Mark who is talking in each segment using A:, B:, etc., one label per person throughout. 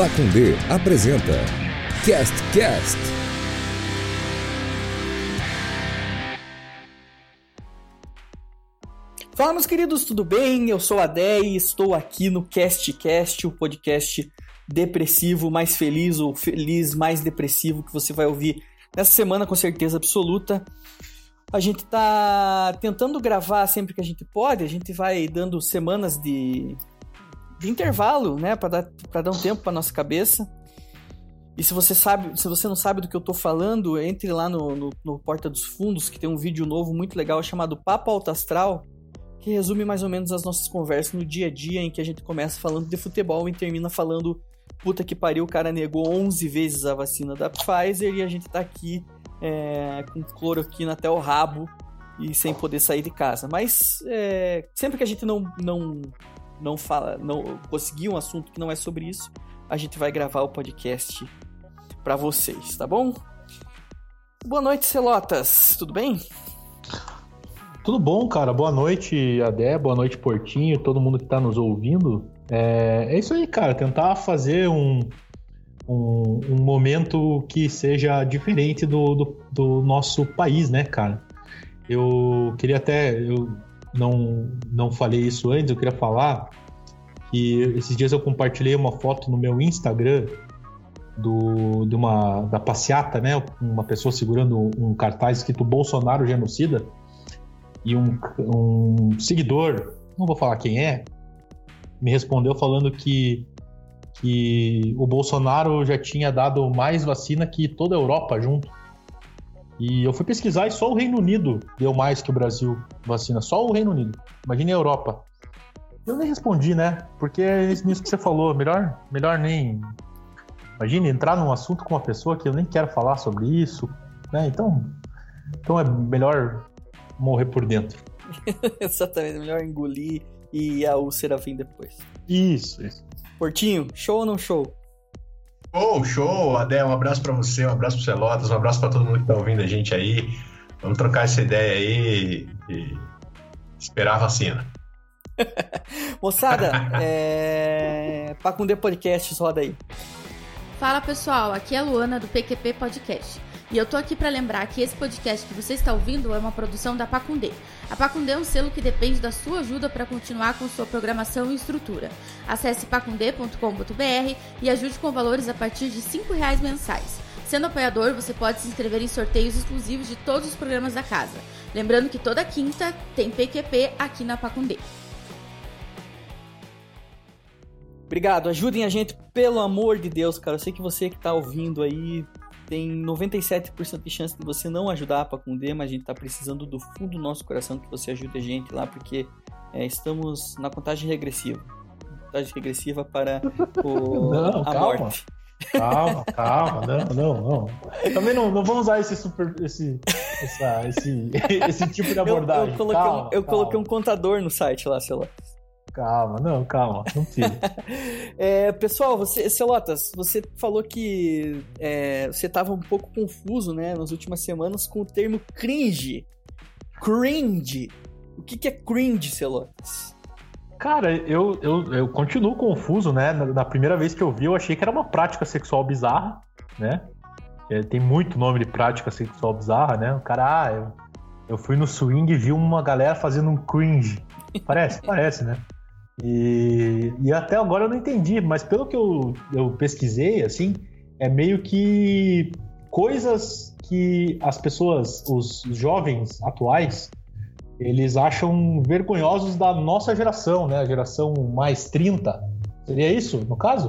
A: Pacundê apresenta Cast Cast.
B: Fala, meus queridos, tudo bem? Eu sou a Dé e estou aqui no Cast Cast, o podcast depressivo mais feliz ou feliz mais depressivo que você vai ouvir nessa semana com certeza absoluta. A gente tá tentando gravar sempre que a gente pode, a gente vai dando semanas de, de intervalo, né, para dar, pra dar um tempo para nossa cabeça. E se você sabe, se você não sabe do que eu tô falando, entre lá no, no, no, Porta dos Fundos, que tem um vídeo novo muito legal chamado Papo Alto Astral, que resume mais ou menos as nossas conversas no dia a dia, em que a gente começa falando de futebol e termina falando puta que pariu, o cara negou 11 vezes a vacina da Pfizer e a gente tá aqui é, com cloroquina até o rabo e sem poder sair de casa. Mas é, sempre que a gente não, não, não fala, não conseguir um assunto que não é sobre isso, a gente vai gravar o podcast para vocês, tá bom? Boa noite, Celotas. Tudo bem?
C: Tudo bom, cara. Boa noite, Adé. Boa noite, Portinho. Todo mundo que está nos ouvindo. É, é isso aí, cara. Tentar fazer um, um, um momento que seja diferente do, do, do, nosso país, né, cara? Eu queria até, eu não, não falei isso antes, eu queria falar que esses dias eu compartilhei uma foto no meu Instagram do, de uma, da passeata, né? Uma pessoa segurando um cartaz escrito Bolsonaro genocida e um, um seguidor, não vou falar quem é, me respondeu falando que que o Bolsonaro já tinha dado mais vacina que toda a Europa junto. E eu fui pesquisar e só o Reino Unido deu mais que o Brasil vacina. Só o Reino Unido. Imagine a Europa. Eu nem respondi, né? Porque é nisso que você falou. Melhor, melhor nem. Imagine entrar num assunto com uma pessoa que eu nem quero falar sobre isso. Né? Então, então é melhor morrer por dentro.
B: Exatamente, melhor engolir e a úlcera vir depois.
C: Isso, isso.
B: Portinho, show ou não show?
D: Show, show, Adé, um abraço para você, um abraço pro Celotas, um abraço para todo mundo que tá ouvindo a gente aí. Vamos trocar essa ideia aí e esperar a vacina.
B: Moçada, é... Pacundê Podcast, roda aí.
E: Fala pessoal, aqui é a Luana do PQP Podcast. E eu tô aqui para lembrar que esse podcast que você está ouvindo é uma produção da Pacundê. A Pacundê é um selo que depende da sua ajuda para continuar com sua programação e estrutura. Acesse pacundê.com.br e ajude com valores a partir de R$ reais mensais. Sendo apoiador, você pode se inscrever em sorteios exclusivos de todos os programas da casa. Lembrando que toda quinta tem PQP aqui na Pacundê.
B: Obrigado, ajudem a gente, pelo amor de Deus, cara. Eu sei que você que está ouvindo aí tem 97% de chance de você não ajudar a Pacundê, mas a gente está precisando do fundo do nosso coração que você ajude a gente lá, porque é, estamos na contagem regressiva. Contagem regressiva para o,
C: não, a calma. morte. Calma, calma, não, não, não. Também não, não vamos usar esse super. esse, essa, esse, esse tipo de abordagem.
B: Eu, eu coloquei, calma, um, eu calma. coloquei um contador no site lá, sei lá.
C: Calma, não, calma, não precisa.
B: é, pessoal, você, Celotas, você falou que é, você estava um pouco confuso, né, nas últimas semanas com o termo cringe. Cringe. O que, que é cringe, Celotas?
C: Cara, eu, eu, eu continuo confuso, né? Na, na, primeira vez que eu vi, eu achei que era uma prática sexual bizarra, né? É, tem muito nome de prática sexual bizarra, né? O cara, ah, eu, eu fui no swing e vi uma galera fazendo um cringe. Parece, parece, né? E, e até agora eu não entendi, mas pelo que eu, eu pesquisei, assim, é meio que coisas que as pessoas, os jovens atuais, eles acham vergonhosos da nossa geração, né? A geração mais 30. Seria isso, no caso?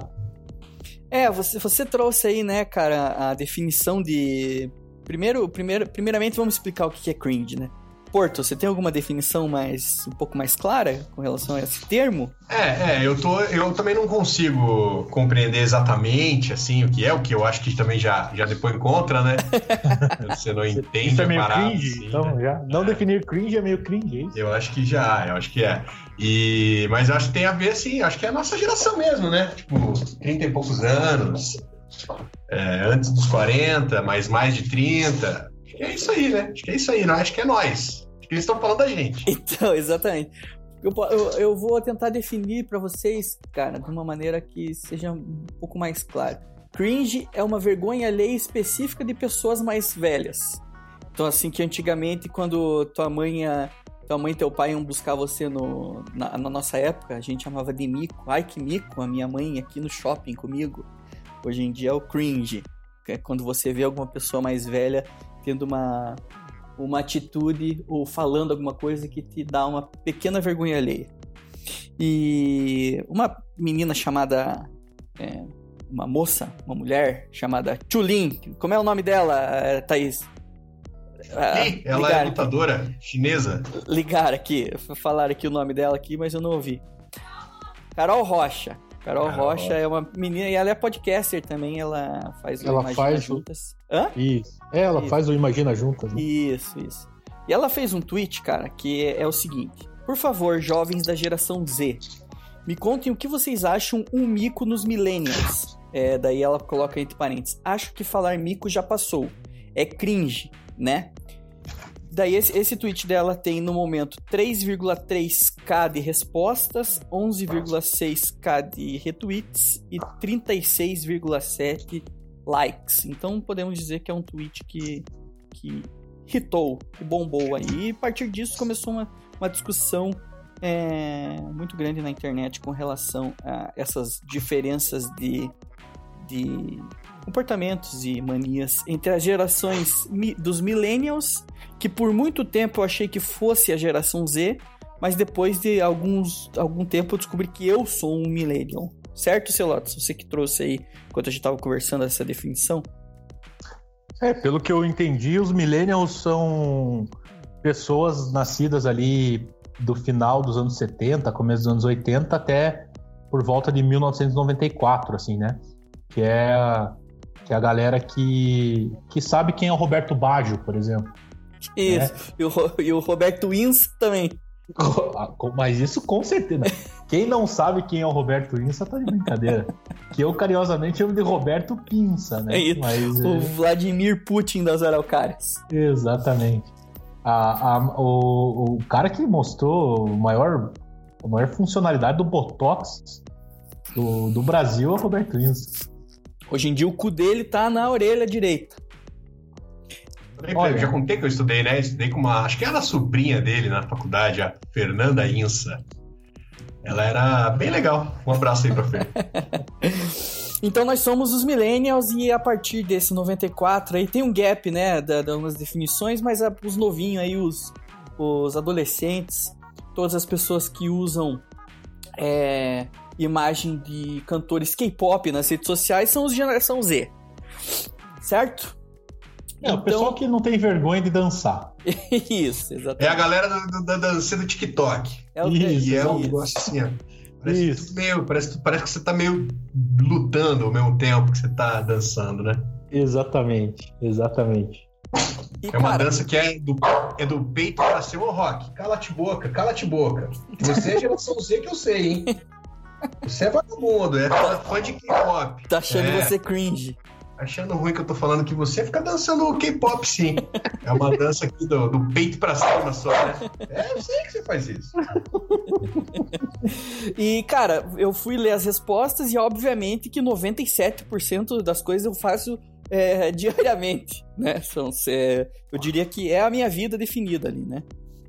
B: É, você, você trouxe aí, né, cara, a definição de. Primeiro, primeiro, primeiramente, vamos explicar o que é cringe, né? Porto, você tem alguma definição mais um pouco mais clara com relação a esse termo?
D: É, é, eu tô, eu também não consigo compreender exatamente assim o que é, o que eu acho que também já, já depois encontra, né? você não entende
C: Isso é meio parada, cringe, assim, então né? já não é. definir cringe é meio cringe.
D: É eu acho que já, eu acho que é. E mas eu acho que tem a ver assim, acho que é a nossa geração mesmo, né? Tipo, 30 e poucos anos. É, antes dos 40, mais mais de 30. É isso aí, né? Acho que é isso aí, não? Acho que é nós. Acho que eles estão falando da gente.
B: Então, exatamente. Eu, eu, eu vou tentar definir para vocês, cara, de uma maneira que seja um pouco mais claro. Cringe é uma vergonha alheia específica de pessoas mais velhas. Então, assim, que antigamente, quando tua mãe, tua mãe e teu pai iam buscar você no, na, na nossa época, a gente chamava de mico. Ai, que mico, a minha mãe aqui no shopping comigo. Hoje em dia é o cringe. É quando você vê alguma pessoa mais velha tendo uma, uma atitude ou falando alguma coisa que te dá uma pequena vergonha alheia. E uma menina chamada. É, uma moça, uma mulher chamada Chulin. Como é o nome dela, Thaís?
D: Ah, ela é lutadora aqui. chinesa.
B: Ligar aqui, falaram aqui o nome dela aqui, mas eu não ouvi. Carol Rocha. Carol, Carol Rocha é uma menina e ela é podcaster também, ela faz o
C: ela Imagina faz
B: Juntas.
C: O... Hã? Isso. É, ela isso. faz o Imagina Juntas. Né?
B: Isso, isso. E ela fez um tweet, cara, que é, é o seguinte: Por favor, jovens da geração Z, me contem o que vocês acham um mico nos millennials. É, daí ela coloca entre parênteses: Acho que falar mico já passou. É cringe, né? Daí esse, esse tweet dela tem no momento 3,3k de respostas, 11,6k de retweets e 36,7 likes. Então podemos dizer que é um tweet que, que hitou, que bombou aí. E a partir disso começou uma, uma discussão é, muito grande na internet com relação a essas diferenças de, de comportamentos e manias entre as gerações dos millennials, que por muito tempo eu achei que fosse a geração Z, mas depois de alguns, algum tempo eu descobri que eu sou um millennial. Certo, Celotes? Você que trouxe aí, enquanto a gente estava conversando, essa definição?
C: É, pelo que eu entendi, os millennials são pessoas nascidas ali do final dos anos 70, começo dos anos 80 até por volta de 1994, assim, né? Que é que é a galera que, que sabe quem é o Roberto Baggio, por exemplo.
B: Isso, né? e, o, e o Roberto Ins também.
C: Ah, mas isso com certeza. Quem não sabe quem é o Roberto Insa tá de brincadeira. Que eu carinhosamente chamo de Roberto Pinça, né?
B: É Mas, o é... Vladimir Putin das Araucárias.
C: Exatamente. A, a, o, o cara que mostrou o maior, a maior funcionalidade do Botox do, do Brasil é o Roberto Insa.
B: Hoje em dia o cu dele tá na orelha direita.
D: Olha, eu já contei que eu estudei, né? Estudei com uma. Acho que era a sobrinha dele na faculdade, a Fernanda Insa. Ela era bem legal. Um abraço aí pra Fer.
B: então nós somos os millennials e a partir desse 94 aí tem um gap, né? Da, da umas definições, mas a, os novinhos aí, os, os adolescentes, todas as pessoas que usam é, imagem de cantores K-pop nas redes sociais são os geração Z. Certo?
C: É, então... o pessoal que não tem vergonha de dançar.
B: isso, exatamente.
D: É a galera da dança do TikTok. É o isso, e é um negócio assim, ó. Parece, isso. Meio, parece, parece que você tá meio lutando ao mesmo tempo que você tá dançando, né?
C: Exatamente, exatamente.
D: E, é uma cara... dança que é do, é do peito para cima rock. Cala-te boca, cala-te boca. Você é geração Z que eu sei, hein? Você é vagabundo, é fã de K-pop.
B: Tá achando
D: é.
B: você cringe.
D: Achando ruim que eu tô falando que você fica dançando K-pop, sim. É uma dança aqui do, do peito pra cima só, né? É, eu sei que você faz isso.
B: e, cara, eu fui ler as respostas e, obviamente, que 97% das coisas eu faço é, diariamente, né? São, é, eu diria que é a minha vida definida ali, né?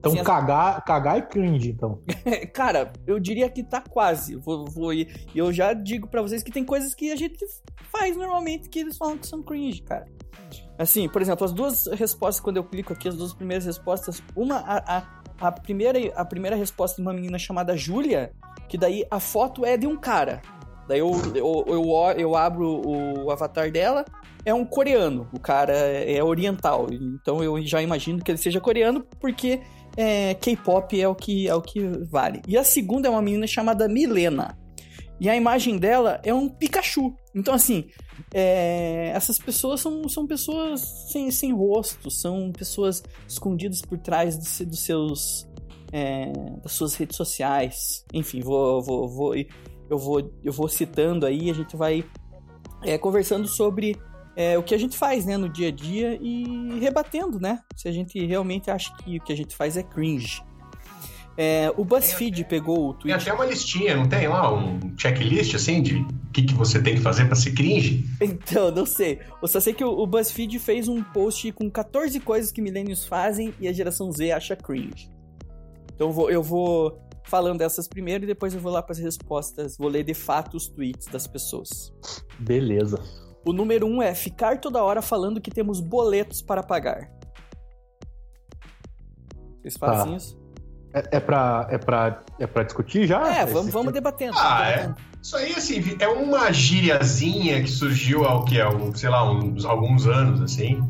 C: Então, cagar, cagar e cringe, então.
B: Cara, eu diria que tá quase. Vou, vou, e eu já digo para vocês que tem coisas que a gente faz normalmente que eles falam que são cringe, cara. Assim, por exemplo, as duas respostas, quando eu clico aqui, as duas primeiras respostas, uma, a, a, a primeira, a primeira resposta de uma menina chamada Júlia, que daí a foto é de um cara. Daí eu, eu, eu, eu abro o avatar dela, é um coreano, o cara é oriental, então eu já imagino que ele seja coreano, porque é, K-pop é o que é o que vale. E a segunda é uma menina chamada Milena. E a imagem dela é um Pikachu. Então, assim, é, essas pessoas são, são pessoas sem, sem rosto, são pessoas escondidas por trás dos seus. É, das suas redes sociais. Enfim, vou, vou, vou, eu, vou, eu vou citando aí, a gente vai é, conversando sobre é, o que a gente faz, né, no dia a dia e rebatendo, né, se a gente realmente acha que o que a gente faz é cringe. É, o BuzzFeed pegou o
D: Tem
B: tweet.
D: até uma listinha, não tem lá um checklist assim de o que, que você tem que fazer pra ser cringe?
B: Então, não sei. Eu só sei que o, o BuzzFeed fez um post com 14 coisas que millennials fazem e a geração Z acha cringe. Então eu vou, eu vou falando dessas primeiro e depois eu vou lá para as respostas. Vou ler de fato os tweets das pessoas.
C: Beleza.
B: O número um é ficar toda hora falando que temos boletos para pagar. Vocês fazem
C: Tá.
B: isso?
C: É, é, pra, é, pra, é pra discutir já?
B: é,
C: Esse
B: vamos, vamos debatendo.
D: Ah,
B: vamos
D: é?
B: debatendo.
D: Isso aí, assim, é uma gíriazinha que surgiu há o que? Um, sei lá, uns, alguns anos, assim.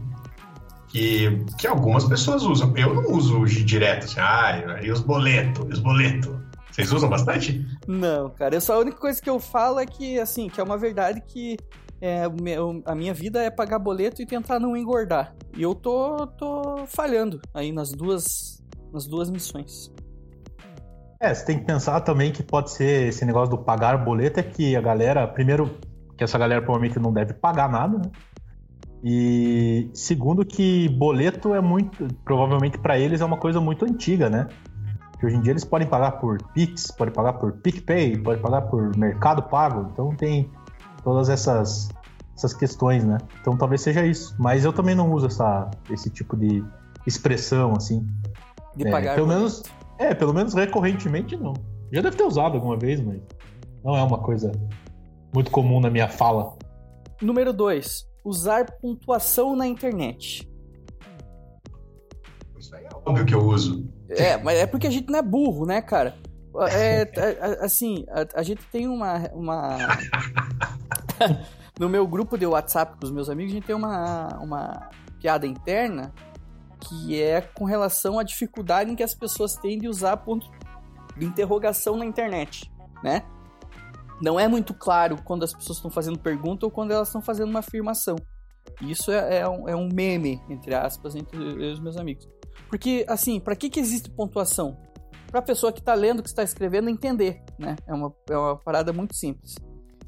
D: Que, que algumas pessoas usam. Eu não uso direto, assim, ah, e os boletos, e os boletos. Vocês usam bastante?
B: Não, cara. Eu só a única coisa que eu falo é que, assim, que é uma verdade que é, a minha vida é pagar boleto e tentar não engordar. E eu tô, tô falhando aí nas duas, nas duas missões.
C: É, você tem que pensar também que pode ser esse negócio do pagar boleto é que a galera, primeiro, que essa galera provavelmente não deve pagar nada, né? E segundo que boleto é muito, provavelmente pra eles é uma coisa muito antiga, né? Que hoje em dia eles podem pagar por Pix, podem pagar por PicPay, podem pagar por Mercado Pago, então tem todas essas essas questões, né? Então talvez seja isso. Mas eu também não uso essa, esse tipo de expressão assim.
B: De
C: É,
B: pagar
C: pelo menos, é, pelo menos recorrentemente não. Já deve ter usado alguma vez, mas não é uma coisa muito comum na minha fala.
B: Número 2. Usar pontuação na internet.
D: Isso aí é óbvio que eu uso.
B: É, mas é porque a gente não é burro, né, cara? É, é, é, assim, a, a gente tem uma. uma... no meu grupo de WhatsApp com os meus amigos, a gente tem uma, uma piada interna que é com relação à dificuldade em que as pessoas têm de usar ponto de interrogação na internet, né? Não é muito claro quando as pessoas estão fazendo pergunta ou quando elas estão fazendo uma afirmação. Isso é, é um, é um meme, entre aspas, entre os meus amigos. Porque, assim, para que, que existe pontuação? Para a pessoa que está lendo, que está escrevendo, entender, né? É uma, é uma parada muito simples.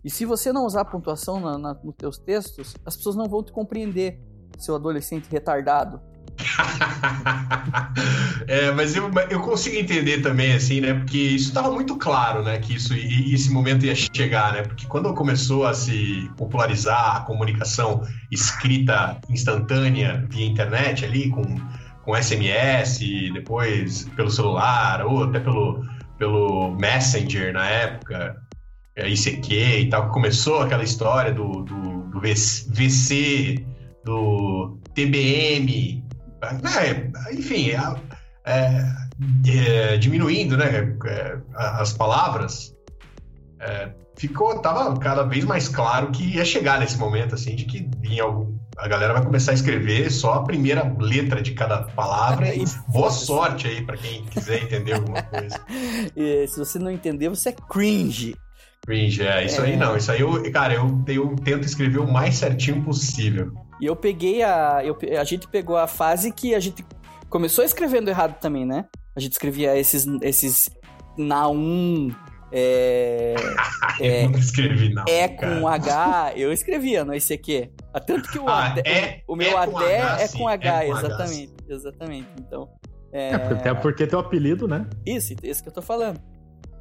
B: E se você não usar pontuação na, na, nos teus textos, as pessoas não vão te compreender, seu adolescente retardado.
D: é, mas eu, eu consigo entender também, assim, né? Porque isso estava muito claro, né? Que isso, e, esse momento ia chegar, né? Porque quando começou a se popularizar a comunicação escrita instantânea via internet ali, com, com SMS, depois pelo celular, ou até pelo, pelo Messenger na época, ICQ e tal, começou aquela história do, do, do VC, do TBM, é, enfim, é, é, diminuindo né, as palavras, é, ficou, tava cada vez mais claro que ia chegar nesse momento, assim, de que em algum, a galera vai começar a escrever só a primeira letra de cada palavra e boa sorte aí para quem quiser entender alguma coisa.
B: Se você não entender, você é cringe.
D: Cringe, é, isso é. aí não, isso aí eu, cara, eu, eu tento escrever o mais certinho possível.
B: E eu peguei a. Eu, a gente pegou a fase que a gente começou escrevendo errado também, né? A gente escrevia esses, esses na 1. É,
D: é, eu não escrevi, não.
B: É com cara. H, eu escrevia no ICQ. Tanto que o,
D: ah,
B: AD,
D: é,
B: o meu
D: é
B: AD
D: com H,
B: é
D: sim,
B: com H,
D: é com
B: exatamente.
D: H,
B: exatamente. Então.
C: É... Até porque teu apelido, né?
B: Isso, isso que eu tô falando.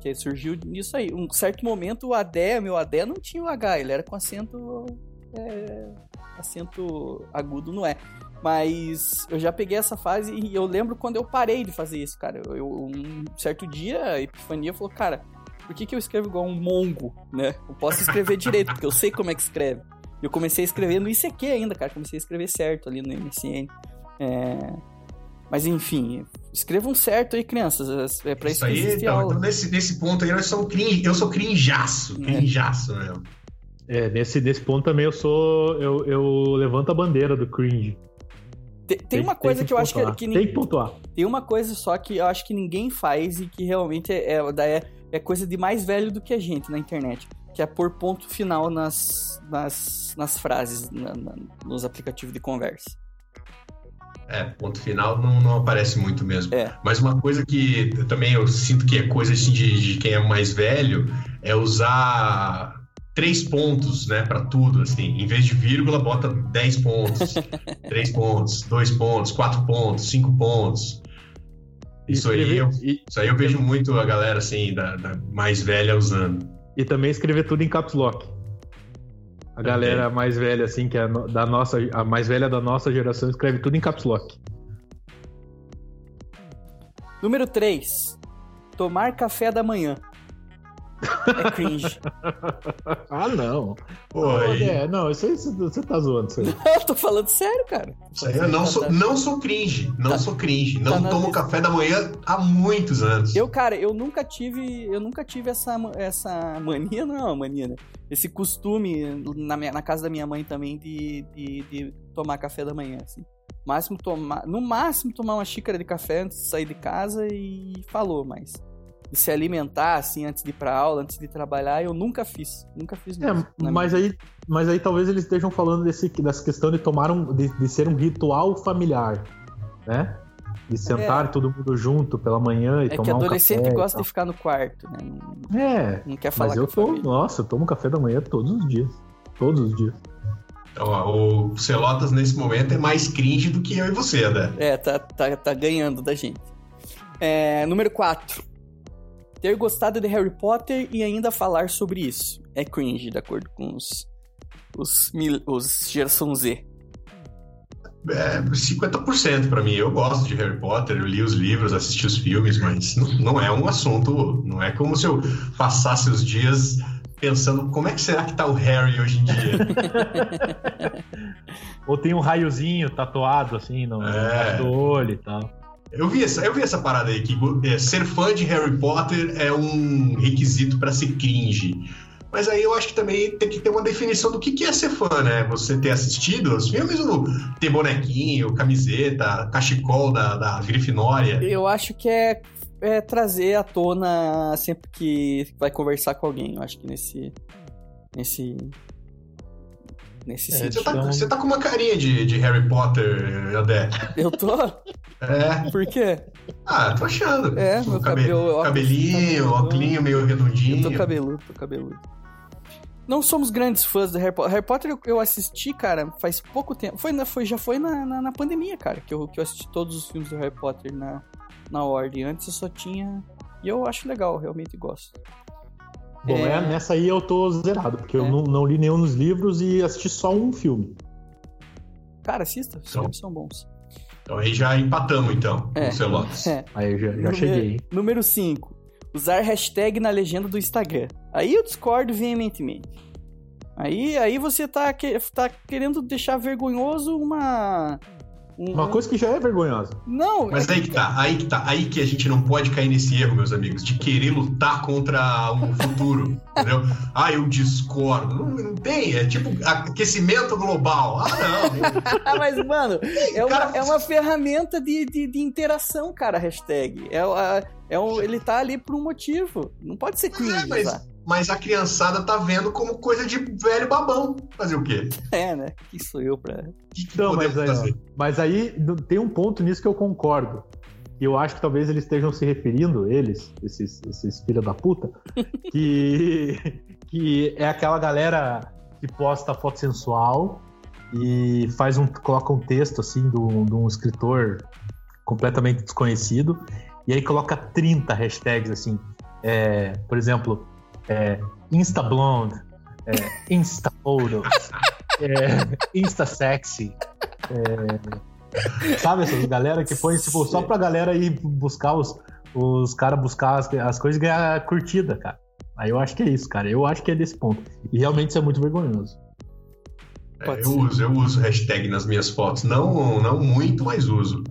B: Que surgiu nisso aí. Um certo momento o AD, meu AD não tinha o H, ele era com acento. É, acento agudo no E. Mas eu já peguei essa fase e eu lembro quando eu parei de fazer isso, cara. Eu, eu um certo dia, a Epifania falou, cara, por que, que eu escrevo igual um mongo, né? Eu posso escrever direito, porque eu sei como é que escreve. Eu comecei a escrever no ICQ ainda, cara. Comecei a escrever certo ali no MSN. É... Mas enfim, escrevam certo aí, crianças. É pra isso,
D: isso
B: que
D: aí,
B: existe
D: então,
B: aula.
D: então nesse, nesse ponto aí, nós somos cringe, eu sou crinjaço, crinjaço mesmo.
C: É, nesse, nesse ponto também eu sou. Eu, eu levanto a bandeira do cringe.
B: Tem, tem, tem uma coisa que, que eu acho que, que
C: Tem que pontuar.
B: Tem uma coisa só que eu acho que ninguém faz e que realmente é, é, é coisa de mais velho do que a gente na internet. Que é pôr ponto final nas, nas, nas frases, na, na, nos aplicativos de conversa.
D: É, ponto final não, não aparece muito mesmo.
B: É.
D: Mas uma coisa que eu também eu sinto que é coisa assim de, de quem é mais velho é usar três pontos, né, para tudo, assim. Em vez de vírgula, bota 10 pontos, 3 pontos, 2 pontos, 4 pontos, 5 pontos. Isso aí, eu, isso aí eu vejo muito a galera assim, da, da mais velha usando.
C: E também escrever tudo em caps lock. A galera mais velha, assim, que é da nossa, a mais velha da nossa geração, escreve tudo em caps lock.
B: Número 3. Tomar café da manhã. É cringe.
C: ah, não.
D: Oi.
C: É, não, isso aí você tá zoando. Isso aí.
B: Não, eu tô falando sério, cara.
D: Isso aí eu não sou, não sou cringe. Não tá, sou cringe. Não tá tomo café da manhã há muitos anos.
B: Eu, cara, eu nunca tive. Eu nunca tive essa, essa mania, não é uma mania, né? Esse costume na, minha, na casa da minha mãe também de, de, de tomar café da manhã, assim. Máximo tomar, no máximo tomar uma xícara de café antes de sair de casa e falou, mas de se alimentar assim antes de ir para aula, antes de trabalhar, eu nunca fiz, nunca fiz.
C: É, mas aí, mas aí talvez eles estejam falando desse dessa questão de tomar um, de, de ser um ritual familiar, né? De sentar é. todo mundo junto pela manhã e
B: é
C: tomar um café. É
B: que adolescente gosta de ficar no quarto, né?
C: Não, é. Não quer falar mas eu tomo, nossa, eu tomo café da manhã todos os dias, todos os dias.
D: Ó, o Celotas nesse momento é mais cringe do que eu e você, né?
B: É, tá, tá, tá ganhando da gente. É, número 4 ter gostado de Harry Potter e ainda falar sobre isso. É cringe, de acordo com os, os, mil, os geração Z.
D: É, 50% para mim. Eu gosto de Harry Potter, eu li os livros, assisti os filmes, mas não, não é um assunto. Não é como se eu passasse os dias pensando como é que será que tá o Harry hoje em dia.
C: Ou tem um raiozinho tatuado assim no, é. no olho e tal.
D: Eu vi essa, eu vi essa parada aí, que é, ser fã de Harry Potter é um requisito para ser cringe. Mas aí eu acho que também tem que ter uma definição do que, que é ser fã, né? Você ter assistido os filmes ou ter bonequinho, camiseta, cachecol da, da Grifinória?
B: Eu acho que é, é trazer à tona sempre que vai conversar com alguém. Eu acho que nesse. nesse nesse
D: é, sentido. Você tá, você tá, com uma carinha de, de Harry Potter, Adé.
B: Eu tô?
D: É.
B: Por quê?
D: Ah, tô achando.
B: É, meu cabelo.
D: Cabelinho, óculos meio redondinho.
B: Eu tô cabeludo, tô cabeludo. Não somos grandes fãs do Harry Potter. Harry Potter eu assisti, cara, faz pouco tempo. Foi, foi, já foi na, na, na, pandemia, cara, que eu, que eu assisti todos os filmes do Harry Potter na, na ordem. Antes eu só tinha. E eu acho legal, realmente gosto.
C: Bom, é... é... nessa aí eu tô zerado, porque é. eu não, não, li nenhum dos livros e assisti só um filme.
B: Cara, assista, os então, filmes são bons.
D: Então aí já empatamos, então, é. com o
C: É. Aí eu já, já cheguei.
B: Número 5. Usar hashtag na legenda do Instagram. Aí eu discordo veementemente. Aí, aí você tá, tá querendo deixar vergonhoso uma
C: uma coisa que já é vergonhosa.
B: Não.
D: Mas aí que tá, aí que tá, aí que a gente não pode cair nesse erro, meus amigos, de querer lutar contra o futuro, entendeu? Ah, eu discordo. Não, não, tem, é tipo aquecimento global. Ah,
B: não. Mas, mano, é uma, cara... é uma ferramenta de, de, de, interação, cara, hashtag. É, é um, ele tá ali por um motivo. Não pode ser cringe, é,
D: mas... Tá? Mas a criançada tá vendo como coisa de velho babão. Fazer o quê?
B: É, né? Que sou eu pra.
C: Que que Não, mas aí, mas aí tem um ponto nisso que eu concordo. E eu acho que talvez eles estejam se referindo, eles, esses, esses filha da puta, que, que é aquela galera que posta foto sensual e faz um, coloca um texto assim de um escritor completamente desconhecido e aí coloca 30 hashtags assim. É, por exemplo, é, Insta Blonde, é, Insta Photos, é, Insta Sexy. É, sabe essas galera que põe tipo, só pra galera ir buscar os, os caras buscar as, as coisas e ganhar curtida, cara. Aí eu acho que é isso, cara. Eu acho que é desse ponto. E realmente isso é muito vergonhoso.
D: É, eu uso, eu uso hashtag nas minhas fotos. Não, não muito, mas uso.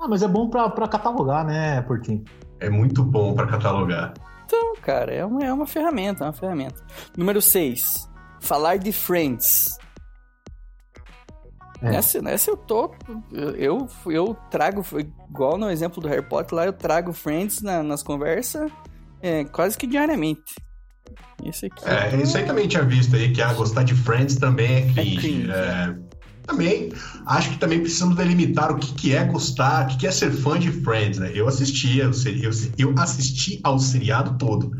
C: Ah, mas é bom pra, pra catalogar, né, Portinho?
D: É muito bom pra catalogar.
B: Então, cara, é uma, é uma ferramenta, é uma ferramenta. Número 6. Falar de Friends. É. Nessa, nessa eu tô. Eu, eu trago, igual no exemplo do Harry Potter lá, eu trago Friends na, nas conversas é, quase que diariamente.
D: Esse aqui. É, isso aí também tinha visto aí, que ah, gostar de Friends também é cringe. É cringe. É, também acho que também precisamos delimitar o que, que é gostar, o que, que é ser fã de Friends, né? Eu assistia, eu, eu assisti ao seriado todo.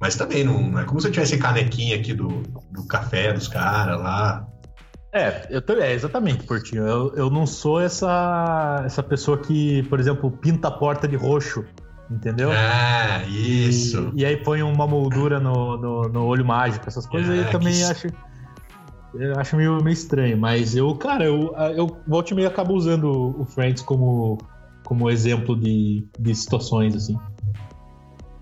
D: Mas também não, não, é como se eu tivesse canequinha aqui do, do café dos caras lá.
C: É, eu também, é, exatamente, Portinho. Eu, eu não sou essa, essa pessoa que, por exemplo, pinta a porta de roxo, entendeu?
D: Ah, isso.
C: E, e aí põe uma moldura no, no, no olho mágico. Essas coisas aí
D: É,
C: eu também
D: que-
C: acho. Eu acho meio, meio estranho, mas eu, cara, eu, eu volto e meio acabo usando o Friends como, como exemplo de, de situações, assim.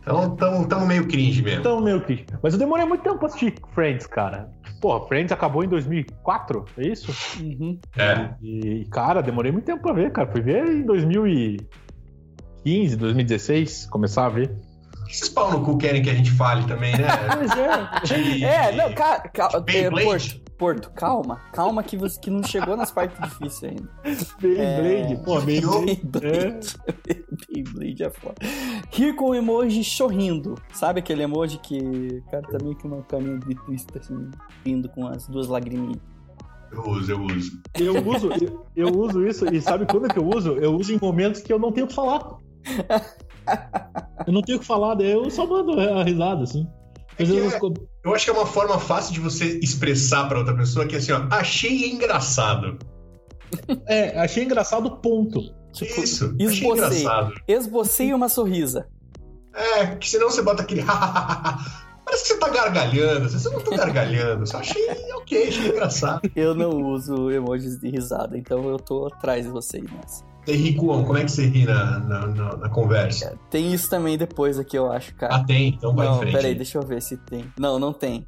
D: Então tamo, tamo meio cringe mesmo.
C: Então, meio que. Mas eu demorei muito tempo pra assistir Friends, cara. Porra, Friends acabou em 2004, é isso?
B: Uhum.
D: É.
C: E, cara, demorei muito tempo pra ver, cara. Fui ver em 2015, 2016, começar a ver.
D: Esses pau no cu querem que a gente fale também, né?
C: Pois é.
D: De-
B: É, não, ca, ca, é,
D: Beyblade?
B: Porto, calma, calma que você que não chegou nas partes difíceis ainda.
C: Beyblade, pô, Beyblade.
B: Beyblade, Beyblade é foda. Rir com o emoji sorrindo. Sabe aquele emoji que o cara tá meio que uma carinha de triste, assim, rindo com as duas lagriminhas.
D: Eu uso, eu uso.
C: Eu uso, eu, eu uso isso, e sabe quando que eu uso? Eu uso em momentos que eu não tenho o que falar. Eu não tenho o que falar, daí eu só mando a risada, assim. Às
D: É que
C: vezes
D: é-
C: eu-
D: Eu acho que é uma forma fácil de você expressar pra outra pessoa que é assim, ó, achei engraçado.
C: É, achei engraçado, ponto.
B: Tipo,
D: Isso, achei
B: esbocei.
D: engraçado.
B: Esbocei uma sorrisa.
D: É, que senão você bota aquele Parece que você tá gargalhando, você não tá gargalhando, só achei ok, achei engraçado.
B: Eu não uso emojis de risada, então eu tô atrás de vocês nessa.
D: Você ri com como é que você ri na, na, na- na conversa?
B: Tem isso também depois aqui, eu acho, cara.
D: Ah, tem, então vai
B: não,
D: em frente.
B: peraí, deixa eu ver se tem. Não, não tem.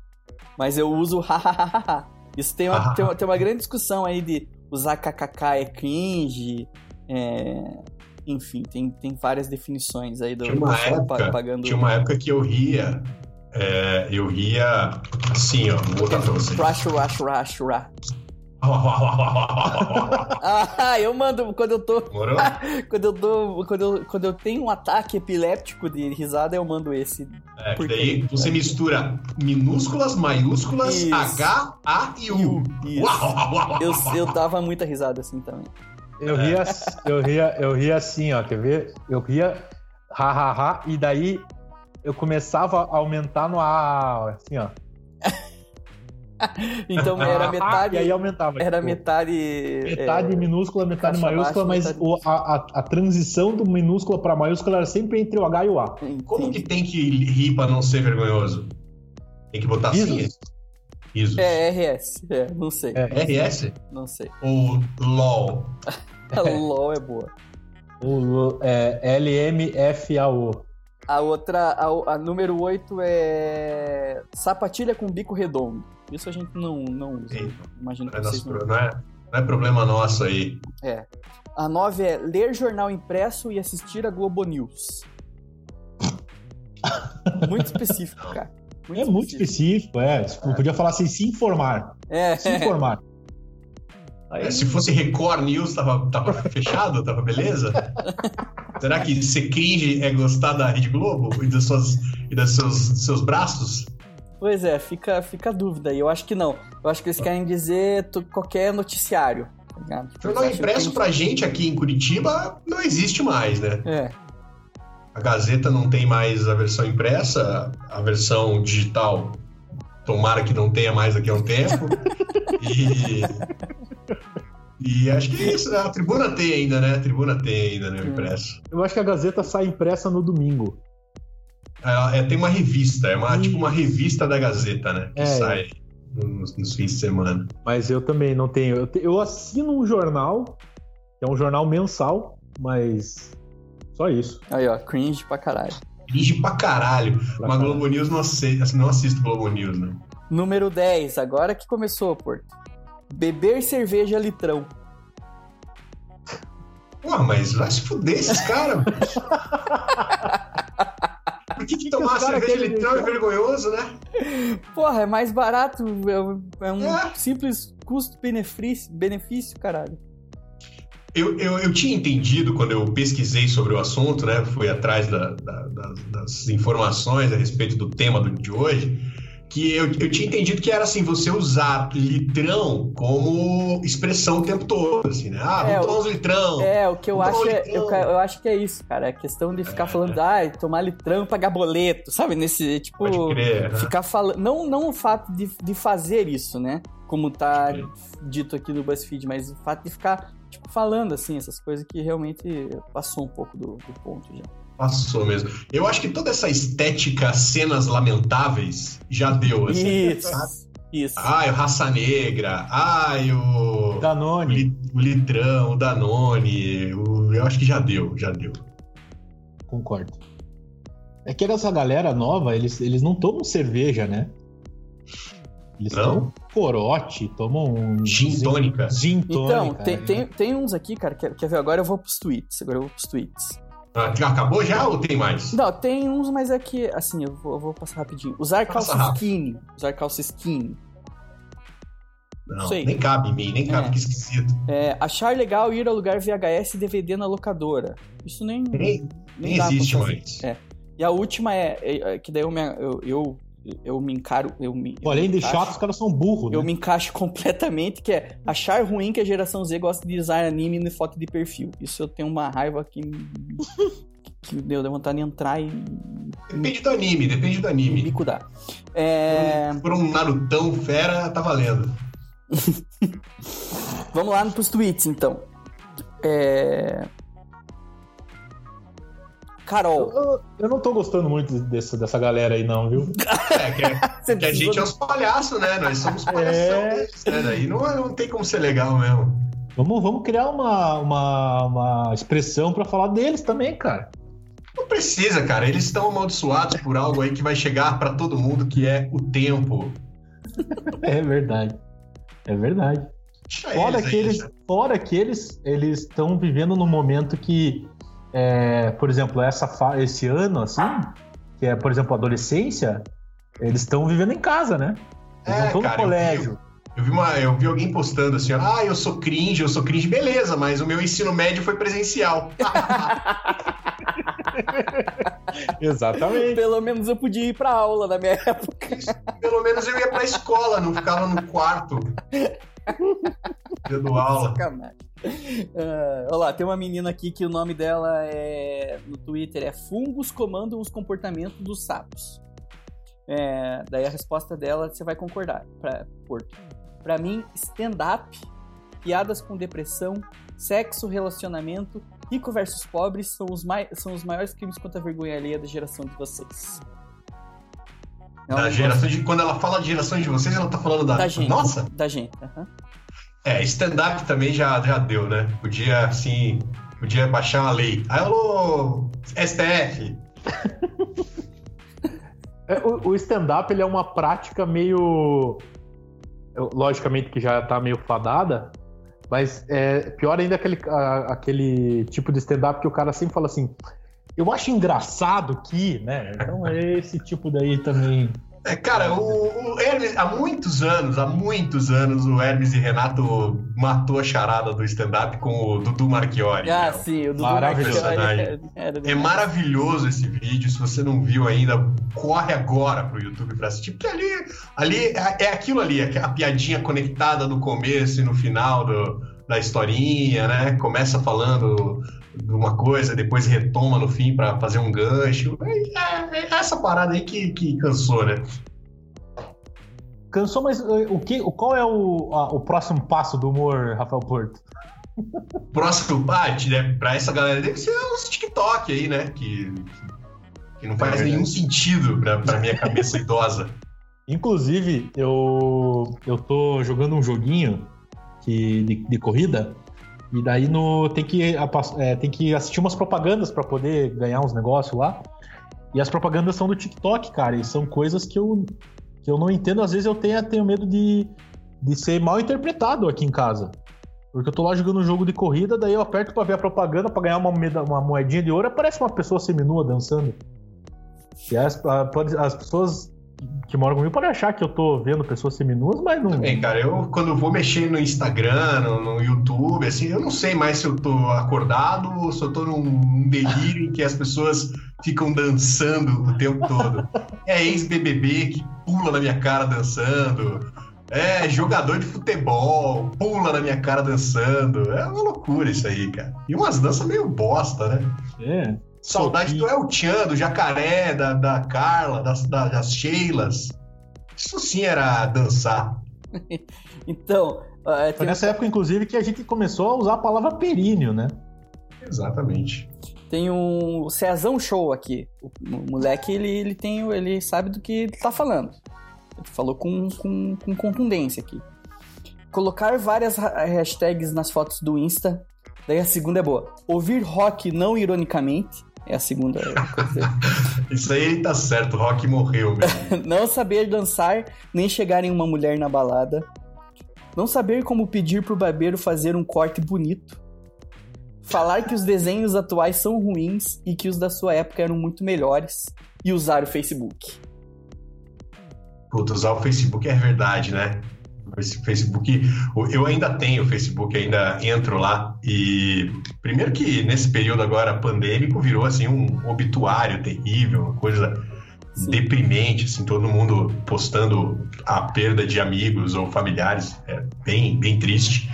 B: Mas eu uso hahaha. Isso tem uma, tem, uma, tem uma grande discussão aí de usar kkk é cringe. é, Enfim, tem, tem várias definições aí do
D: Tinha uma época-
B: pagando.
D: Tinha uma época que eu ria, é, eu ria assim, ó, vou botar pra você.
B: Rush, rush, rush, rush. Ah, eu mando quando eu tô.
D: Morou?
B: Quando eu dou. Quando eu, quando eu tenho um ataque epiléptico de risada, eu mando esse.
D: É,
B: Por
D: que
B: quê?
D: daí você mistura minúsculas, maiúsculas,
B: Isso.
D: H, A e U.
B: Isso. Eu, eu dava muita risada assim também.
C: Eu ria, eu ria, eu ria assim, ó, quer ver? Eu ria ha ha ha e daí eu começava a aumentar no a assim, ó.
B: Então era metade.
C: E aí aumentava.
B: Era
C: tipo,
B: metade.
C: Metade
B: é,
C: minúscula, metade maiúscula,
B: baixa,
C: mas
B: metade-
C: o- a, a, a transição do minúscula pra maiúscula era sempre entre o H e o A.
D: Como que
B: entendi.
D: tem que rir pra não ser vergonhoso? Tem que botar assim?
C: Isos.
D: Isos.
B: É RS. É, não sei.
C: É.
D: RS?
B: Não sei.
D: Ou LOL?
B: LOL é boa.
C: O é, LMFAO.
B: A outra, a, a número 8 é sapatilha com bico redondo. Isso a gente não, não usa. Imagino
D: Não
B: que
D: é,
B: vocês
D: nosso
B: não.
D: não, é, não é problema nosso aí.
B: É. A 9 é ler jornal impresso e assistir a Globo News. Muito específico, cara.
C: É muito específico, é. Podia falar assim, se informar.
B: É,
C: Se informar. Aí,
D: se fosse Record News, tava, tava fechado? Tava beleza? Será que ser cringe é gostar da Rede Globo e dos seus, e dos seus, seus braços?
B: Pois é, fica, fica a dúvida aí. Eu acho que não. Eu acho que eles querem dizer qualquer noticiário. Tá
D: Jornal impresso
B: que
D: pra gente aqui em Curitiba não existe mais, né?
B: É.
D: A Gazeta não tem mais a versão impressa, a versão digital tomara que não tenha mais daqui a um tempo. e, e acho que é isso, né? A Tribuna tem ainda, né? A Tribuna tem ainda, né? O impresso.
C: Eu acho que a Gazeta sai impressa no domingo.
D: Ela- é, tem uma revista, é uma, tipo uma revista da Gazeta, né? Que
C: É.
D: sai nos, nos fins de semana.
C: Mas eu também não tenho. Eu, te- eu assino um jornal, que é um jornal mensal, mas só isso.
B: Aí, ó, cringe pra caralho.
D: Cringe pra caralho.
C: Pra
D: Mas
C: caralho.
D: Globo News não, assi- assim, não assisto Globo News, né?
B: Número 10, agora que começou, Porto. Beber cerveja litrão.
D: Pô, mas vai se fuder esses caras. bicho. Por que, que
C: que
D: tomar
C: cara
D: cerveja litrão é vergonhoso, né?
B: Porra, é mais barato, é um, é um
D: É.
B: simples custo-benefício, benefício, caralho.
D: Eu, eu, eu tinha entendido quando eu pesquisei sobre o assunto, né? Fui atrás da- da- das, das informações a respeito do tema do- de hoje, que eu, eu tinha entendido que era assim, você usar litrão como expressão o tempo todo, assim, né? Ah,
B: É,
D: vamos tomar uns litrão.
B: É, o que eu acho é, eu, eu acho que é isso, cara. É questão de ficar falando, ah, tomar litrão pagar boleto, sabe? Nesse, tipo,
D: Pode crer. né?
B: ficar falando. Não, não o fato de, de fazer isso, né? como tá dito aqui no BuzzFeed, mas o fato de ficar tipo, falando assim, essas coisas que realmente passou um pouco do, do ponto já.
D: Passou mesmo. Eu acho que toda essa estética cenas lamentáveis já deu, assim.
B: Isso. Isso.
D: Ai, o Raça Negra. Ai, o.
C: Danone.
D: O Litrão, o Danone. o- Eu acho que já deu, já deu.
C: Concordo. É que essa galera nova, eles, eles não tomam cerveja, né? Eles
D: Não?
C: tomam corote, tomam um
D: Gin tônica.
C: Gin
B: Então,
C: tônica.
B: tem,
C: é.
B: tem, tem uns aqui, cara, quer, quer ver? Agora eu vou pros tweets. Agora eu vou pros tweets.
D: Ah, já acabou já ou tem mais?
B: Não, tem uns, mas é que, assim, eu vou, eu vou passar rapidinho. Usar
D: Passa
B: calça
D: rápido.
B: skinny. Usar calça skinny.
D: Não,
B: sei.
D: nem cabe em mim, nem cabe,
B: É.
D: que esquisito.
B: É, achar legal ir alugar VHS e DVD na locadora. Isso nem.
D: Nem, nem
B: pra
D: existe mais.
B: É. E a última é, é- é que daí eu me, eu, eu, eu me encaro. Eu me,
C: Pô,
B: eu
C: além
B: me
C: de
B: encaixo-
C: chato, os caras são burros, né?
B: Eu me encaixo completamente, que é achar ruim que a geração Z gosta de usar anime em foto de perfil. Isso eu tenho uma raiva que. que deu vontade de entrar e.
D: Depende do anime, depende do anime.
B: bico dar. É,
D: Se for um Narutão fera, tá valendo.
B: vamos lá pros tweets, então. É... Carol.
C: Eu, eu não tô gostando muito desse- dessa galera aí, não, viu?
D: É, que, é- que a gente é os palhaços, né? Nós somos palhação
C: É.
D: deles, né? Daí não, não tem como ser legal mesmo.
C: Vamos, vamos criar uma, uma, uma expressão pra falar deles também, cara.
D: Não precisa, cara. Eles estão amaldiçoados por algo aí que vai chegar pra todo mundo, que é o tempo.
C: É verdade. É verdade.
D: Deixa
C: Fora
D: eles
C: que
D: aí,
C: eles, fora que eles eles estão vivendo num momento que, é, por exemplo, essa esse ano, assim, que é, por exemplo, a adolescência, eles estão vivendo em casa, né? Eles não
D: É,
C: estão no
D: cara, eu
C: colégio.
D: Eu vi, uma, eu vi alguém postando assim, ah, eu sou cringe, eu sou cringe, beleza, mas o meu ensino médio foi presencial.
C: Exatamente.
B: Pelo menos eu podia ir pra aula na minha época.
D: Pelo menos eu ia pra escola, não ficava no quarto. Dando aula.
B: Sacanagem. Ah, olha lá, tem uma menina aqui que o nome dela é no Twitter é Fungos comandam os comportamentos dos sapos. É, daí a resposta dela você vai concordar, pra Porto. Pra mim, stand-up, piadas com depressão, sexo, relacionamento, rico versus pobre são os, são os maiores crimes contra a vergonha alheia da geração de vocês.
D: Da geração de, quando ela fala de geração de vocês, ela tá falando da.
B: da gente.
D: Nossa!
B: Da gente. aham.
D: É, stand-up também já, já deu, né? Podia, assim, podia baixar uma lei. Alô, STF!
C: É, o o stand-up ele é uma prática meio. Logicamente que já tá meio fadada, mas é pior ainda aquele, a- aquele tipo de stand-up que o cara sempre fala assim. Eu acho engraçado que, né? Então é esse tipo daí também.
D: É, cara, o, o Hermes, há muitos anos, há muitos anos, o Hermes e Renato matou a charada do stand-up com o Dudu Marchiori.
B: Ah, sim, o Dudu
C: Maravilhoso.
B: Marchiori era
D: É
B: demais.
D: maravilhoso esse vídeo. Se você não viu ainda, corre agora pro YouTube pra assistir. Porque ali, ali é, é aquilo ali, é a piadinha conectada no começo e no final do- da historinha, né? Começa falando uma coisa, depois retoma no fim pra fazer um gancho. É, é essa parada aí que, que cansou, né?
C: Cansou, mas eh, o que, qual é o, a- o próximo passo do humor, Rafael Porto?
D: Próximo parte, né? Pra essa galera deve ser uns TikTok aí, né? Que, que não faz
C: É
D: nenhum sentido pra, pra minha cabeça idosa.
C: Inclusive, eu, eu tô jogando um joguinho que, de, de corrida, e daí no, tem, que, é, tem que assistir umas propagandas pra poder ganhar uns negócios lá. E as propagandas são do TikTok, cara, e são coisas que eu, que eu não entendo. Às vezes eu tenho, tenho medo de, de ser mal interpretado aqui em casa. Porque eu tô lá jogando um jogo de corrida, daí eu aperto pra ver a propaganda, pra ganhar uma, uma moedinha de ouro, aparece uma pessoa seminua dançando. E as, as pessoas que moram comigo podem achar que eu tô vendo pessoas seminuas, mas não.
D: Também, cara, eu quando vou mexer no Instagram, no, no YouTube, assim, eu não sei mais se eu tô acordado ou se eu tô num, num delírio em que as pessoas ficam dançando o tempo todo. É ex-BBB que pula na minha cara dançando. É jogador de futebol, pula na minha cara dançando. É uma loucura isso aí, cara. E umas danças meio bosta, né?
C: É.
D: Saudade do El Chan, do Jacaré, da, da Carla, das, da- das Sheilas. Isso sim era dançar.
B: então.
C: Uh, Foi nessa época, inclusive, que a gente começou a usar a palavra períneo, né?
D: Exatamente.
B: Tem um Cezão Show aqui. O moleque, ele, ele, tem, ele sabe do que ele tá falando. Ele falou com, com, com contundência aqui. Colocar várias hashtags nas fotos do Insta. Daí a segunda é boa. Ouvir rock não ironicamente. É a segunda coisa.
D: Isso aí tá certo, o rock morreu
B: mesmo. não saber dançar, nem chegar em uma mulher na balada. Não saber como pedir pro barbeiro fazer um corte bonito. Falar que os desenhos atuais são ruins e que os da sua época eram muito melhores. E usar o Facebook.
D: Puta, usar o Facebook é verdade, né? Esse Facebook, eu ainda tenho o Facebook, ainda entro lá e primeiro que nesse período agora pandêmico virou assim um obituário terrível, uma coisa Sim. deprimente, assim, todo mundo postando a perda de amigos ou familiares, é bem, bem triste.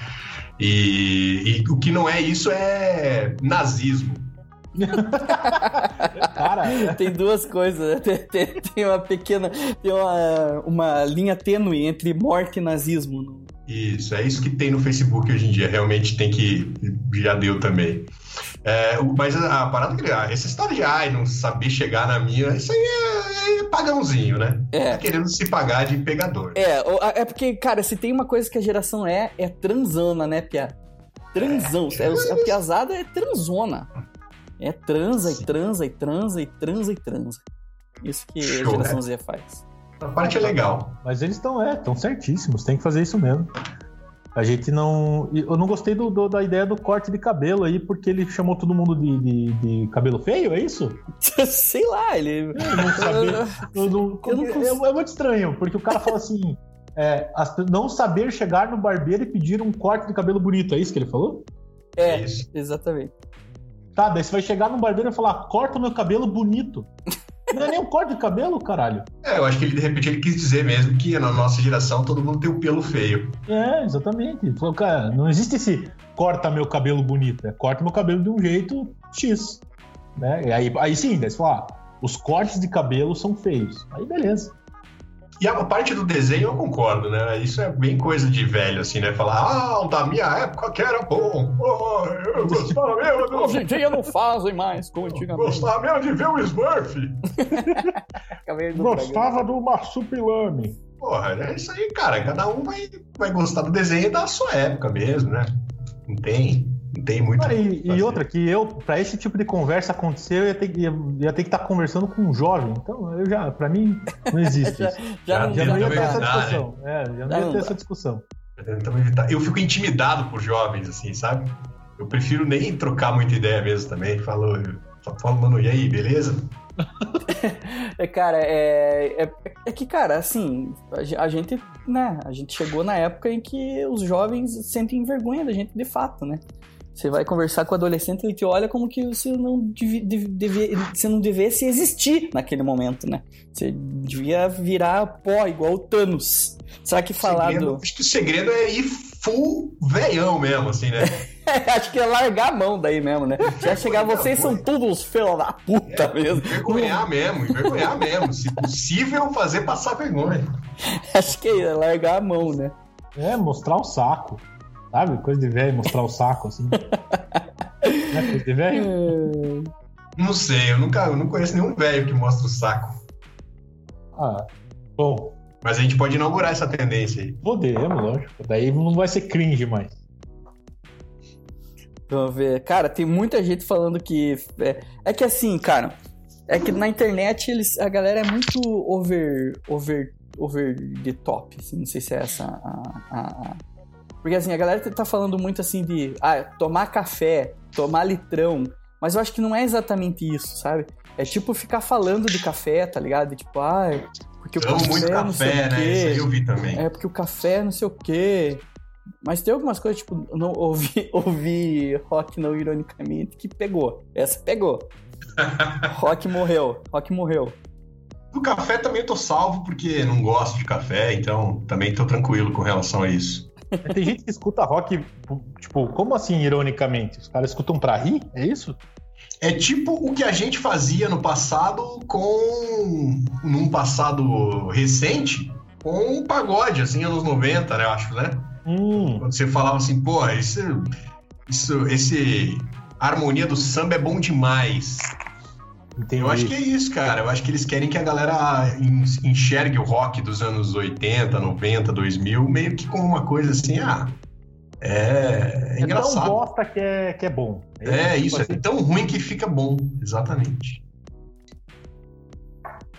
D: E, e o que não é isso é nazismo.
B: Cara, tem duas coisas. Né? Tem, tem, tem, uma pequena. Tem uma, uma linha tênue entre morte e nazismo.
D: Isso, é isso que tem no Facebook hoje em dia. Realmente tem que. Já deu também. É, mas a, a parada que. Ah, essa história de ai, não saber chegar na minha, isso aí é, é pagãozinho, né? É. Tá querendo se pagar de pegador.
B: É, é porque, cara, se tem uma coisa que a geração é, é transana, né, Pia? Transão. É, a piazada é transona. É transa e transa e transa e transa e transa. Isso que Show, a geração Z faz.
D: A parte é legal.
C: Mas eles estão, é, estão certíssimos, tem que fazer isso mesmo. A gente não. Eu não gostei do, do, da ideia do corte de cabelo aí, porque ele chamou todo mundo de, de, de cabelo feio, é isso?
B: Sei lá, ele.
C: Eu não sabia. eu não, eu não é, é, muito estranho, porque o cara fala assim: é, não saber chegar no barbeiro e pedir um corte de cabelo bonito, é isso que ele falou?
B: É, é isso. exatamente.
C: Tá, daí você vai chegar no barbeiro e falar: corta o meu cabelo bonito. Não é nem um corte de cabelo, caralho.
D: É, eu acho que ele, de repente, ele quis dizer mesmo que na nossa geração todo mundo tem o pelo feio.
C: É, exatamente. Ele falou, cara, não existe esse corta meu cabelo bonito, é corta meu cabelo de um jeito X. Né? E aí, aí sim, daí você fala, ah, os cortes de cabelo são feios. Aí beleza.
D: E a parte do desenho eu concordo, né? Isso é bem coisa de velho, assim, né? Falar, ah, da minha época que era bom. Oh, eu gostava mesmo.
B: Do... Hoje em dia não fazem mais como antigamente.
D: Gostava mesmo de ver o Smurf.
C: gostava do Marsupilame.
D: Porra, é isso aí, cara. Cada um vai, vai gostar do desenho da sua época mesmo, né? Não tem. Não tem muito.
C: Cara, e, e, outra, que eu, pra esse tipo de conversa acontecer, eu ia ter, ia, ia ter que estar tá conversando com um jovem. Então, eu já, pra mim, não existe já,
B: já, já, já,
C: não ia ter essa discussão. Né? É, já não ia ter essa discussão.
D: Eu fico intimidado por jovens, assim, sabe? Eu prefiro nem trocar muita ideia mesmo também. Falo, só falo, mano, e aí, beleza?
B: é, cara, é, é, é, que, cara, assim, a, a, gente, né, a gente chegou na época em que os jovens sentem vergonha da gente de fato, né? Você vai conversar com o adolescente, ele te olha como que você não, devia, devia, você não devesse existir naquele momento, né? Você devia virar pó, igual o Thanos. Será que falar
D: do... Acho que o segredo é ir full veião mesmo, assim, né?
B: acho que é largar a mão daí mesmo, né? Já chegar, vocês são todos filhos da puta é, mesmo.
D: Envergonhar mesmo, envergonhar mesmo. Se possível, fazer passar vergonha.
B: Acho que é largar a mão, né?
C: É, mostrar o saco. Sabe? Coisa de velho, mostrar o saco, assim. é coisa de velho?
D: Não sei, eu nunca eu não conheço nenhum velho que mostra o saco.
C: Ah, bom.
D: Mas a gente pode inaugurar essa tendência aí.
C: Podemos, lógico. Daí não vai ser cringe mais.
B: Vamos ver. Cara, tem muita gente falando que. É, é que assim, cara. É que na internet eles, a galera é muito over. over. over the top. Assim, não sei se é essa a, a, porque assim, a galera tá falando muito assim de ah, tomar café, tomar litrão. Mas eu acho que não é exatamente isso, sabe? É tipo ficar falando de café, tá ligado? Tipo, ah, porque o
D: eu café. muito café, né? Isso aí eu vi também.
B: É porque o café não sei o quê. Mas tem algumas coisas, tipo, não ouvi, ouvi rock não ironicamente que pegou. Essa pegou. rock morreu. Rock morreu.
D: Do café também tô salvo porque não gosto de café, então também tô tranquilo com relação a isso.
C: Tem gente que escuta rock, tipo, como assim, ironicamente? Os caras escutam pra rir? É isso?
D: É tipo o que a gente fazia no passado com. num passado recente, com o pagode, assim, anos 90, né? Eu acho, né?
C: Hum,
D: Quando você falava assim, pô, isso, isso, esse a harmonia do samba é bom demais.
C: Entendi.
D: Eu acho que é isso, cara. Eu acho que eles querem que a galera en- enxergue o rock dos anos 80, 90, 2000 meio que como uma coisa assim, ah, é, é
C: é tão
D: engraçado.
C: bosta que é, que é bom.
D: É
C: tipo
D: isso, é
C: assim,
D: tão ruim que fica bom. Exatamente.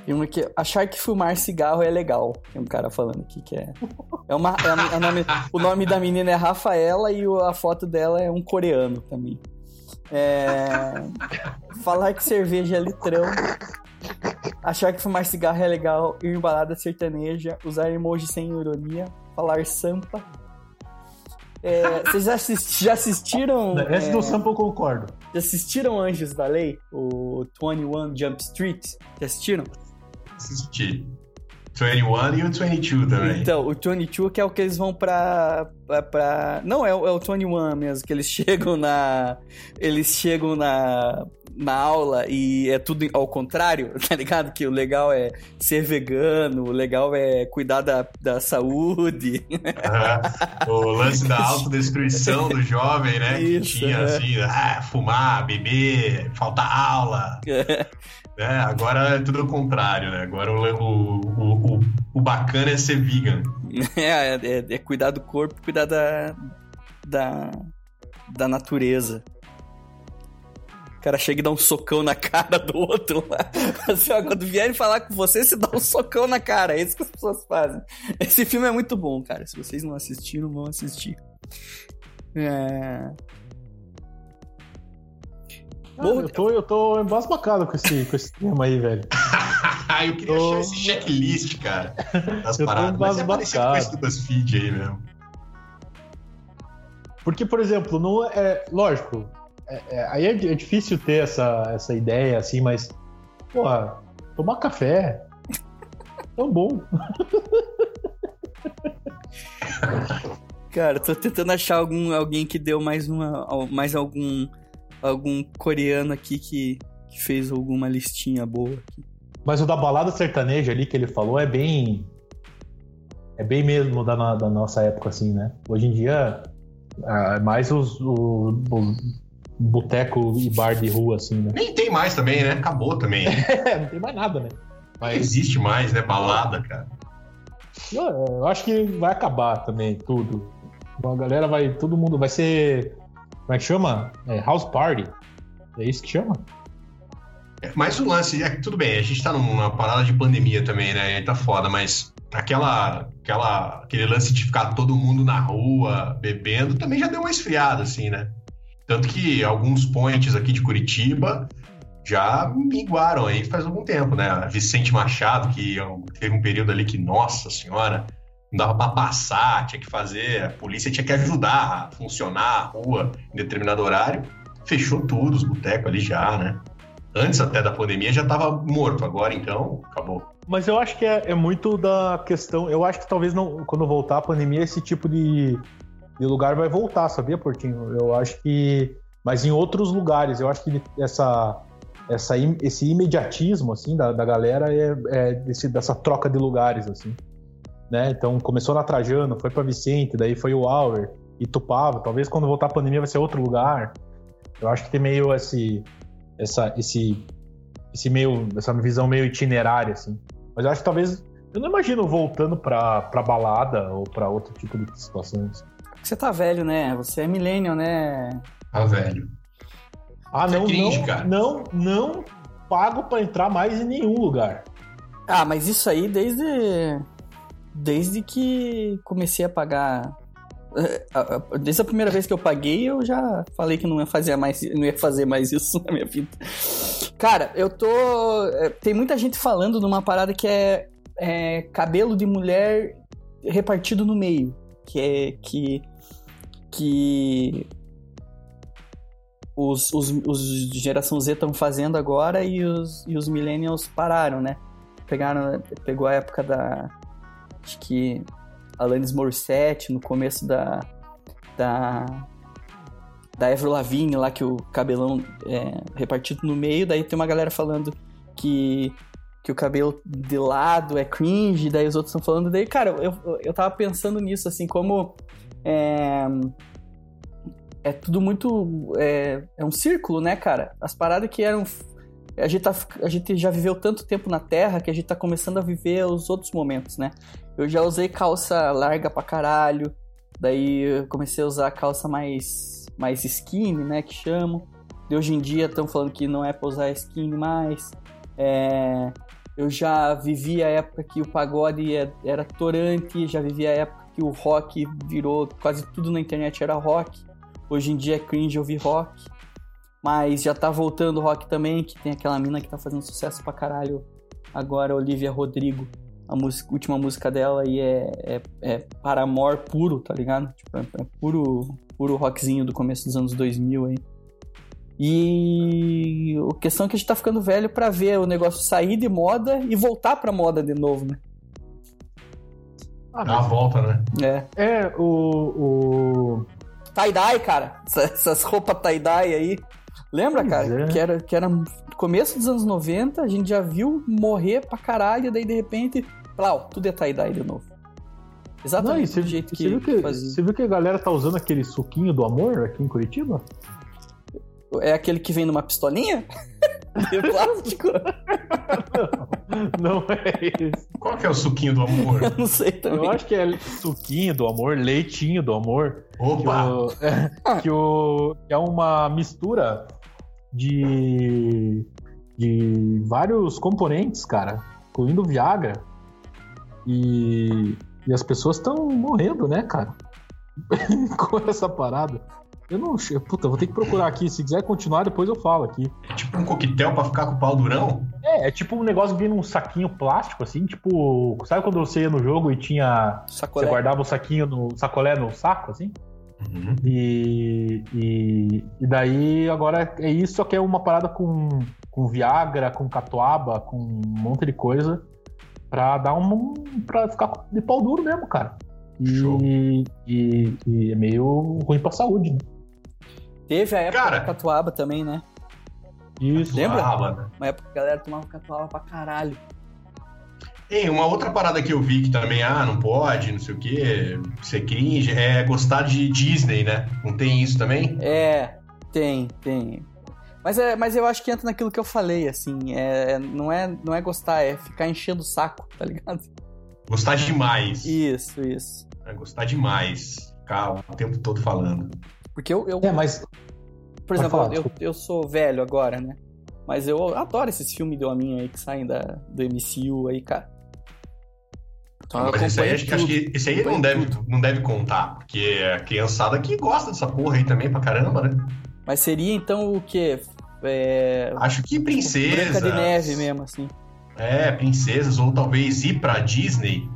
B: Tem uma que achar que fumar cigarro é legal. Tem um cara falando aqui que é. É uma, é, é nome, o nome da menina é Rafaela e a foto dela é um coreano também. É, falar que cerveja é litrão. Achar que fumar cigarro é legal. Ir em balada sertaneja. Usar emoji sem ironia. Falar sampa. É, vocês já, assisti- já assistiram.
C: Esse
B: é,
C: do sample eu concordo.
B: já assistiram Anjos da Lei? O 21 Jump Street? Já assistiram?
D: Assisti. 21 e o 22 também.
B: Então, o 22 que é o que eles vão pra. pra, pra- Não, é, é o 21 mesmo, que eles chegam na. Eles chegam na. Na aula e é tudo ao contrário, tá ligado? Que o legal é ser vegano, o legal é cuidar da, da saúde.
D: Aham. O lance da autodestruição do jovem, né?
B: Isso,
D: que tinha
B: é.
D: assim, ah, fumar, beber, faltar aula. né? Agora é tudo o contrário, né? Agora o, o, o, o, o bacana é ser vegan.
B: É, é, é cuidar do corpo, cuidar da, da, da natureza. O cara chega e dá um socão na cara do outro lá. Assim, ó, quando vierem falar com você, você dá um socão na cara. É isso que as pessoas fazem. Esse filme é muito bom, cara. Se vocês não assistiram, vão assistir. É...
C: Ah, eu, tô, eu tô embasbacado com esse, com esse tema aí, velho.
D: Ah, eu queria
C: Tô-
D: achar esse checklist, cara, das
C: Eu tô
D: paradas. Mas é parecido com
C: embasbacado.
D: esse do BuzzFeed aí mesmo.
C: Porque, por exemplo, não é. Lógico, é- é- aí é, é difícil ter essa, essa ideia, assim, mas. Porra, tomar café. Tão bom.
B: Cara, tô tentando achar algum, alguém que deu mais uma. Mais algum. Algum coreano aqui que, que fez alguma listinha boa aqui.
C: Mas o da balada sertaneja ali que ele falou é bem. É bem mesmo da, da nossa época, assim, né? Hoje em dia, ah, é mais os, o, o boteco e bar de rua, assim, né?
D: Nem tem mais também, né? Acabou também. Não
C: É, não tem mais nada, né? Mas
D: existe mais, né? Balada, cara.
C: eu, eu acho que vai acabar também, tudo. A galera vai. Todo mundo vai ser. Como é que chama? É, house party. É isso que chama?
D: Mas o lance, é tudo bem, a gente tá numa parada de pandemia também, né? Aí tá foda, mas aquela, aquela, aquele lance de ficar todo mundo na rua bebendo também já deu uma esfriada, assim, né? Tanto que alguns points aqui de Curitiba já minguaram aí faz algum tempo, né? Vicente Machado, que teve um período ali que, nossa senhora, não dava pra passar, tinha que fazer, a polícia tinha que ajudar a funcionar a rua em determinado horário. Fechou tudo, os botecos ali já, né? Antes até da pandemia já tava morto, agora então acabou.
C: Mas eu acho que é, é muito da questão. Eu acho que talvez não, quando voltar a pandemia, esse tipo de, de lugar vai voltar, sabia, Portinho? Eu acho que. Mas em outros lugares, eu acho que essa, essa, esse imediatismo assim, da, da galera é, é desse- dessa troca de lugares. assim. Né? Então começou na Trajano, foi para Vicente, daí foi o Auer, Itupava. Talvez quando voltar a pandemia vai ser outro lugar. Eu acho que tem meio esse, essa, esse, esse meio, essa visão meio itinerária, assim. Mas eu acho que talvez. Eu não imagino voltando pra balada ou pra outro tipo de situações.
B: Você tá velho, né? Você é millennial, né?
D: Ah, velho.
C: Ah,
D: Isso é
C: não,
D: cringe,
C: não,
D: cara.
C: não, não pago pra entrar mais em nenhum lugar.
B: Ah, mas isso aí desde. Desde que comecei a pagar. eh, Desde a primeira vez que eu paguei, eu já falei que não ia fazer mais, não ia fazer mais isso na minha vida. Cara, eu tô. eh, Tem muita gente falando numa parada que é, é cabelo de mulher repartido no meio. Que é que. Que. Os, os, os geração Z estão fazendo agora e os, e os millennials pararam, né? Pegaram, pegou a época da. Acho que. Alanis Morissette, no começo da. Da. Da Avril Lavigne lá, que o cabelão é repartido no meio. Daí tem uma galera falando que. que o cabelo de lado é cringe, daí os outros estão falando. Daí, cara, eu, eu tava pensando nisso, assim, como. É, é tudo muito. É, é um círculo, né, cara? As paradas que eram. A gente, tá, a gente já viveu tanto tempo na Terra que a gente tá começando a viver os outros momentos, né? Eu já usei calça larga pra caralho, daí eu comecei a usar calça mais, mais skinny, né, que chamam. De hoje em dia estão falando que não é pra usar skinny mais. É, eu já vivi a época que o pagode é, era torante, já vivi a época que o rock virou quase tudo na internet era rock. Hoje em dia é cringe ouvir rock. Mas já tá voltando o rock também, que tem aquela mina que tá fazendo sucesso pra caralho agora, Olivia Rodrigo. A música, última música dela aí é, é, é Paramore puro, tá ligado? Tipo, é, é puro, puro rockzinho do começo dos anos 2000 aí. E a questão é que a gente tá ficando velho para ver o negócio sair de moda e voltar pra moda de novo, né?
D: Ah, Dá uma volta, né?
B: É.
C: É, o. o...
B: Tie-dye, cara. Essas roupas tie-dye aí. Lembra, pois cara? É. Que, era, que era começo dos anos 90, a gente já viu morrer pra caralho, daí de repente, plau, tudo é tie-dye de novo. Exatamente
C: do jeito que, você viu que fazia. Você viu que a galera tá usando aquele suquinho do amor aqui em Curitiba?
B: É aquele que vem numa pistolinha? De plástico?
C: não, não é esse.
D: Qual que é o suquinho do amor?
B: Eu não sei também.
C: Eu acho que é suquinho do amor, leitinho do amor.
D: Opa!
C: Que, o, é, que, o, que é uma mistura de, de vários componentes, cara, incluindo Viagra. E, e as pessoas estão morrendo, né, cara? Com essa parada. Eu não. Puta, vou ter que procurar aqui. Se quiser continuar, depois eu falo aqui.
D: É tipo um coquetel pra ficar com o pau durão?
C: É, é tipo um negócio que vem num saquinho plástico, assim, tipo. Sabe quando você ia no jogo e tinha. Sacolé. Você guardava o saquinho no. sacolé no saco, assim? Uhum. E, e, e, daí agora é isso, só que é uma parada com, com Viagra, com catuaba, com um monte de coisa pra dar um. pra ficar de pau duro mesmo, cara. E, e, e, é meio ruim pra saúde, né?
B: Teve a época Cara, da catuaba também, né?
C: Isso.
B: Lembra? Ah, Uma época que a galera tomava catuaba pra caralho.
D: Tem uma outra parada que eu vi que também, ah, não pode, não sei o quê, ser cringe, é gostar de Disney, né? Não tem isso também?
B: É, tem, tem. Mas, é, mas eu acho que entra naquilo que eu falei, assim, é, não, é, não é gostar, é ficar enchendo o saco, tá ligado?
D: Gostar demais.
B: Isso, isso.
D: É gostar demais. Ficar o tempo todo falando.
B: Porque eu. eu
C: é, mas.
B: Por exemplo, falar, eu, eu sou velho agora, né? Mas eu adoro esses filmes de hominho aí que saem da, do MCU aí, cara.
D: Então, mas esse aí, acho, que, acho que esse aí não deve, não deve contar, porque é a criançada que gosta dessa porra aí também pra caramba, né?
B: Mas seria então o quê? É...
D: Acho que princesas.
B: Branca de neve mesmo, assim.
D: É, princesas, ou talvez ir pra Disney.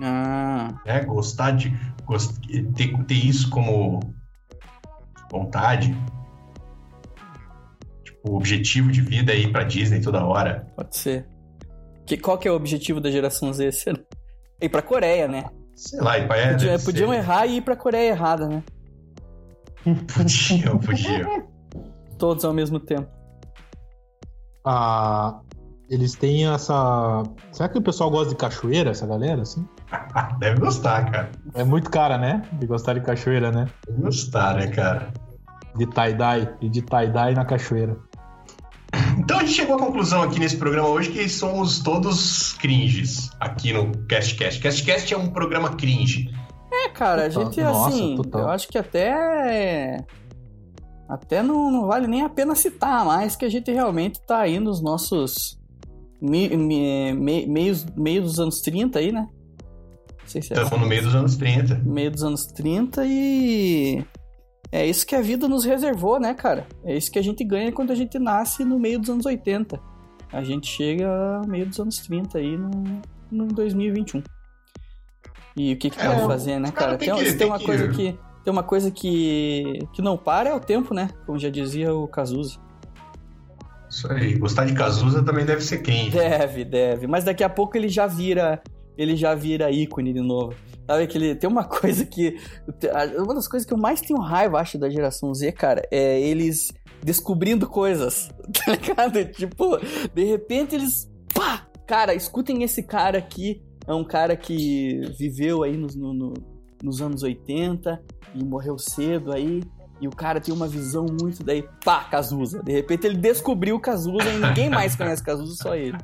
B: Ah.
D: É, gostar de. Gost... Ter, ter isso como vontade. Tipo, o objetivo de vida é ir pra Disney toda hora.
B: Pode ser. Que, qual que é o objetivo da geração Z? Ir pra Coreia, né?
D: Sei lá, ir pra é,
B: Podia, Podiam errar e ir pra Coreia errada, né?
D: Podiam, podiam.
B: Todos ao mesmo tempo.
C: Ah, eles têm essa. Será que o pessoal gosta de cachoeira, essa galera, assim?
D: Deve gostar, cara.
C: É muito cara, né? De gostar de cachoeira, né?
D: Deve gostar, né, cara?
C: De tie-dye. E de tie-dye na cachoeira.
D: Então a gente chegou à conclusão aqui nesse programa hoje que somos todos cringes aqui no CastCast. CastCast é um programa cringe.
B: É, cara, a gente Nossa, assim, total. eu acho que até até não, não, vale nem a pena citar mais que a gente realmente tá aí nos nossos me, me, me, meios, meio dos anos 30 aí, né?
D: Estamos no meio dos anos 30.
B: Meio dos anos 30 e. É isso que a vida nos reservou, né, cara? É isso que a gente ganha quando a gente nasce no meio dos anos 80. A gente chega no meio dos anos 30 aí no, no 2021. E o que, que é, vai fazer, né, cara? Tem, tem, que, tem, uma que... coisa que. Tem uma coisa que, que não para é o tempo, né? Como já dizia o Cazuza.
D: Isso aí. Gostar de Cazuza também deve ser quem?
B: Deve, deve. Mas daqui a pouco ele já vira ele já vira ícone de novo. Sabe que ele tem uma coisa que. Uma das coisas que eu mais tenho raiva, acho, da geração Z, cara, é eles descobrindo coisas. Tá ligado? Tipo, de repente eles. Pá! Cara, escutem esse cara aqui. É um cara que viveu aí nos, no, no, nos anos 80 e morreu cedo aí. E o cara tem uma visão muito daí, pá, Cazuza. De repente ele descobriu Cazuza e ninguém mais conhece Cazuza, só ele.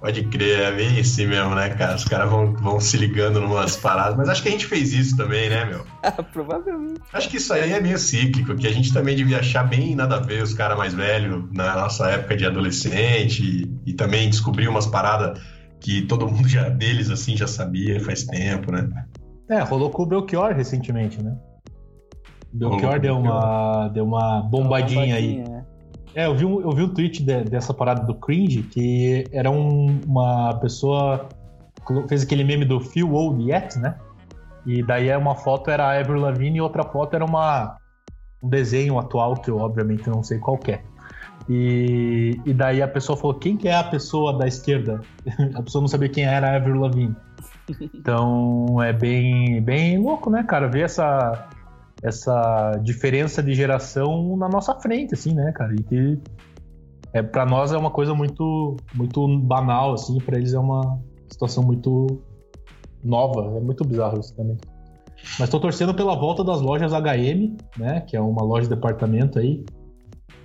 D: Pode crer, é bem assim mesmo, né, cara? Os caras vão, vão se ligando numas paradas, mas acho que a gente fez isso também, né, meu?
B: Provavelmente.
D: Acho que isso aí é meio cíclico, que a gente também devia achar bem nada a ver os caras mais velhos na nossa época de adolescente e, e também descobrir umas paradas que todo mundo já deles assim já sabia faz tempo, né?
C: É, rolou com o Belchior recentemente, né? O Belchior deu uma, deu uma bombadinha, aí. É. é, eu vi um, eu vi um tweet de, dessa parada do cringe que era um, uma pessoa fez aquele meme do Feel Old Yet, né? E daí é uma foto era a Avril Lavigne e outra foto era uma um desenho atual que eu obviamente não sei qual é. E, e daí a pessoa falou: quem que é a pessoa da esquerda? a pessoa não sabia quem era a Avril Lavigne. Então é bem, bem louco, né, cara? Ver essa, essa diferença de geração na nossa frente, assim, né, cara? E que é, para nós é uma coisa muito, muito banal, assim, para eles é uma situação muito nova. É muito bizarro isso também. Mas tô torcendo pela volta das lojas HM, né? Que é uma loja de departamento aí.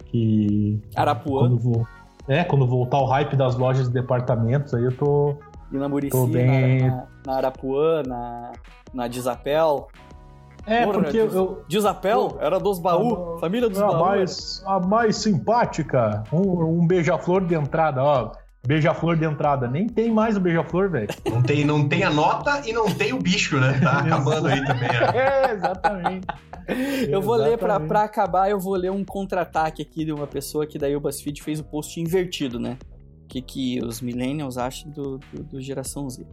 C: Que.
B: Arapuã.
C: Quando é, quando voltar o hype das lojas de departamentos, aí eu tô.
B: E na Murici, bem... na, na, Arapuã, na, na Desapel.
C: É, Porra, porque eu.
B: Desapel? Era dos baú, família dos
C: a
B: baú.
C: Mais, a mais simpática. Um, um beija-flor de entrada, ó. Beija-flor de entrada. Nem tem mais o beija-flor, velho.
D: Não tem, não tem a nota e não tem o bicho, né? Tá acabando aí também.
C: É, exatamente.
B: Eu vou ler, pra, pra acabar, eu vou ler um contra-ataque aqui de uma pessoa que daí o BuzzFeed fez o post invertido, né? O que, que os millennials acham do, do, do geração Z.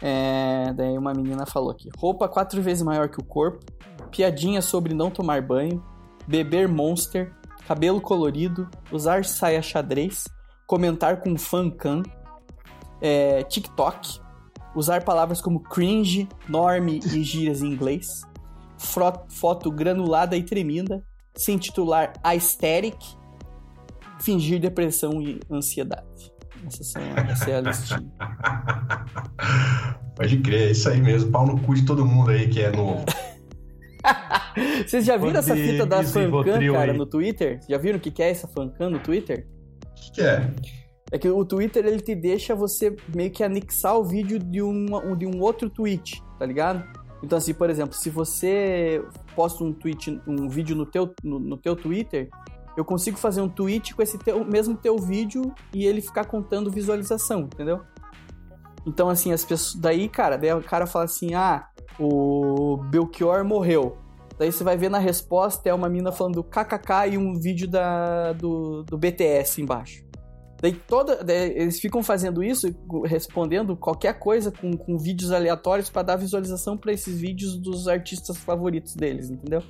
B: É, daí uma menina falou aqui: roupa quatro vezes maior que o corpo, piadinha sobre não tomar banho, beber monster, cabelo colorido, usar saia xadrez, comentar com fancam, é, TikTok, usar palavras como cringe, norme e gírias em inglês, foto granulada e tremenda, se intitular aesthetic, fingir depressão e ansiedade. Essa, é a listinha.
D: Pode crer, é isso aí mesmo. Pau no cu de todo mundo aí que é novo.
B: Vocês já viram essa fita da fancam, cara, no Twitter? Já viram o que é essa fancam no Twitter?
D: O que, que é?
B: É que o Twitter ele te deixa você meio que anexar o vídeo de um, de um outro tweet, tá ligado? Então, assim, por exemplo, se você posta um tweet, um vídeo no teu, no, no teu Twitter, eu consigo fazer um tweet com esse teu, mesmo teu vídeo e ele ficar contando visualização, entendeu? Então, assim, as pessoas. Daí, cara, daí o cara fala assim: ah, o Belchior morreu. Daí você vai ver na resposta é uma mina falando kkk e um vídeo da, do, do BTS embaixo. Daí toda, daí eles ficam fazendo isso, respondendo qualquer coisa com, com vídeos aleatórios para dar visualização para esses vídeos dos artistas favoritos deles, entendeu?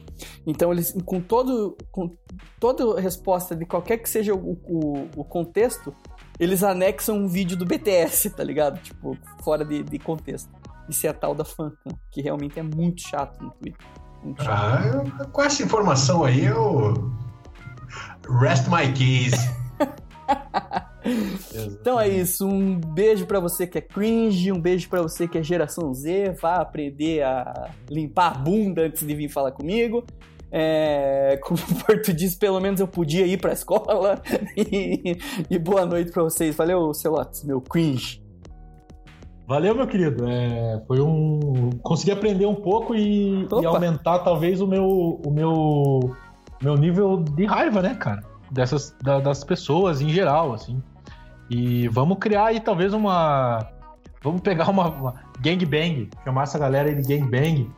B: Então eles, com todo, com toda resposta de qualquer que seja o, o, o contexto, eles anexam um vídeo do BTS, tá ligado? Tipo, fora de, de contexto. Isso é a tal da fancam, que realmente é muito chato no Twitter.
D: Ah, eu, com essa informação aí, eu. Rest my case.
B: então é isso. Um beijo para você que é cringe, um beijo para você que é geração Z. Vá aprender a limpar a bunda antes de vir falar comigo. É, como o Porto diz, pelo menos eu podia ir pra escola. E, e boa noite para vocês. Valeu, Celotes, meu cringe.
C: Valeu, meu querido. É, foi um. Consegui aprender um pouco e, e, aumentar talvez o meu, o meu, meu nível de raiva, né, cara? Dessas, da, das pessoas em geral, assim. E vamos criar aí talvez uma. Vamos pegar uma, uma gangbang, chamar essa galera aí de gangbang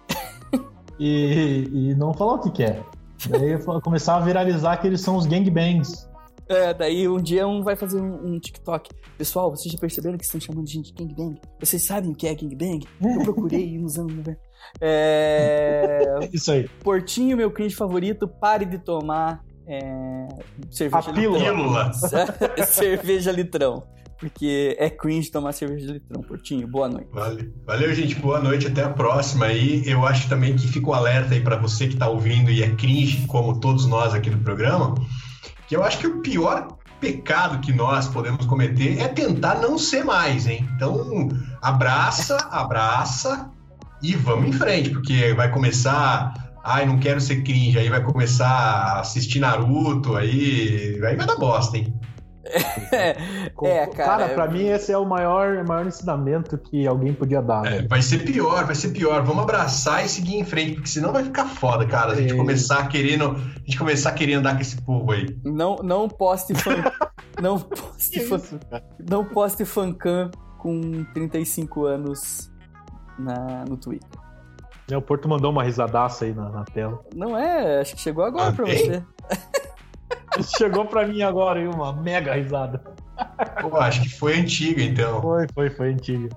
C: e, e não falar o que quer. É. Daí começar a viralizar que eles são os gangbangs.
B: É, daí um dia um vai fazer um, um, TikTok. Pessoal, vocês já perceberam que estão chamando de gente de gangbang? Vocês sabem o que é gangbang? Eu procurei nos anos 90. É...
C: Isso aí.
B: Portinho, meu cringe favorito, pare de tomar é... cerveja
D: A pílula.
B: cerveja litrão. Porque é cringe tomar cerveja de litrão, Portinho. Boa noite.
D: Vale. Valeu, gente. Boa noite. Até a próxima. E eu acho também que fica o um alerta aí para você que está ouvindo e é cringe, como todos nós aqui no programa, que eu acho que o pior pecado que nós podemos cometer é tentar não ser mais, hein? Então, abraça, abraça e vamos em frente, porque vai começar. Ai, não quero ser cringe, aí vai começar a assistir Naruto, aí, aí vai dar bosta, hein?
B: É, é, cara.
C: Cara, pra mim esse é o maior, maior ensinamento que alguém podia dar.
D: É,
C: né?
D: vai ser pior, vai ser pior. Vamos abraçar e seguir em frente, porque senão vai ficar foda, cara. A gente
C: É.
D: começar querendo, a gente começar a querer andar com esse povo aí.
B: Não, não poste fan, não poste fan,
C: isso,
B: não poste fancam com 35 anos na, no Twitter.
C: É, O Porto mandou uma risadaça aí na, na tela.
B: Não é, acho que chegou agora
D: Ah,
B: pra você.
C: Chegou pra mim agora aí uma mega risada.
D: Pô, acho que foi antiga, então.
C: Foi, foi, foi antiga.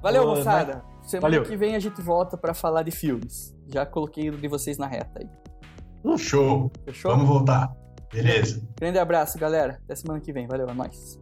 B: Valeu,
C: Boa,
B: moçada. Semana
C: Valeu.
B: que vem a gente volta pra falar de filmes. Já coloquei o de vocês na reta aí.
D: Show.
B: Fechou?
D: Vamos voltar. Beleza.
B: Grande abraço, galera. Até semana que vem. Valeu, é nóis.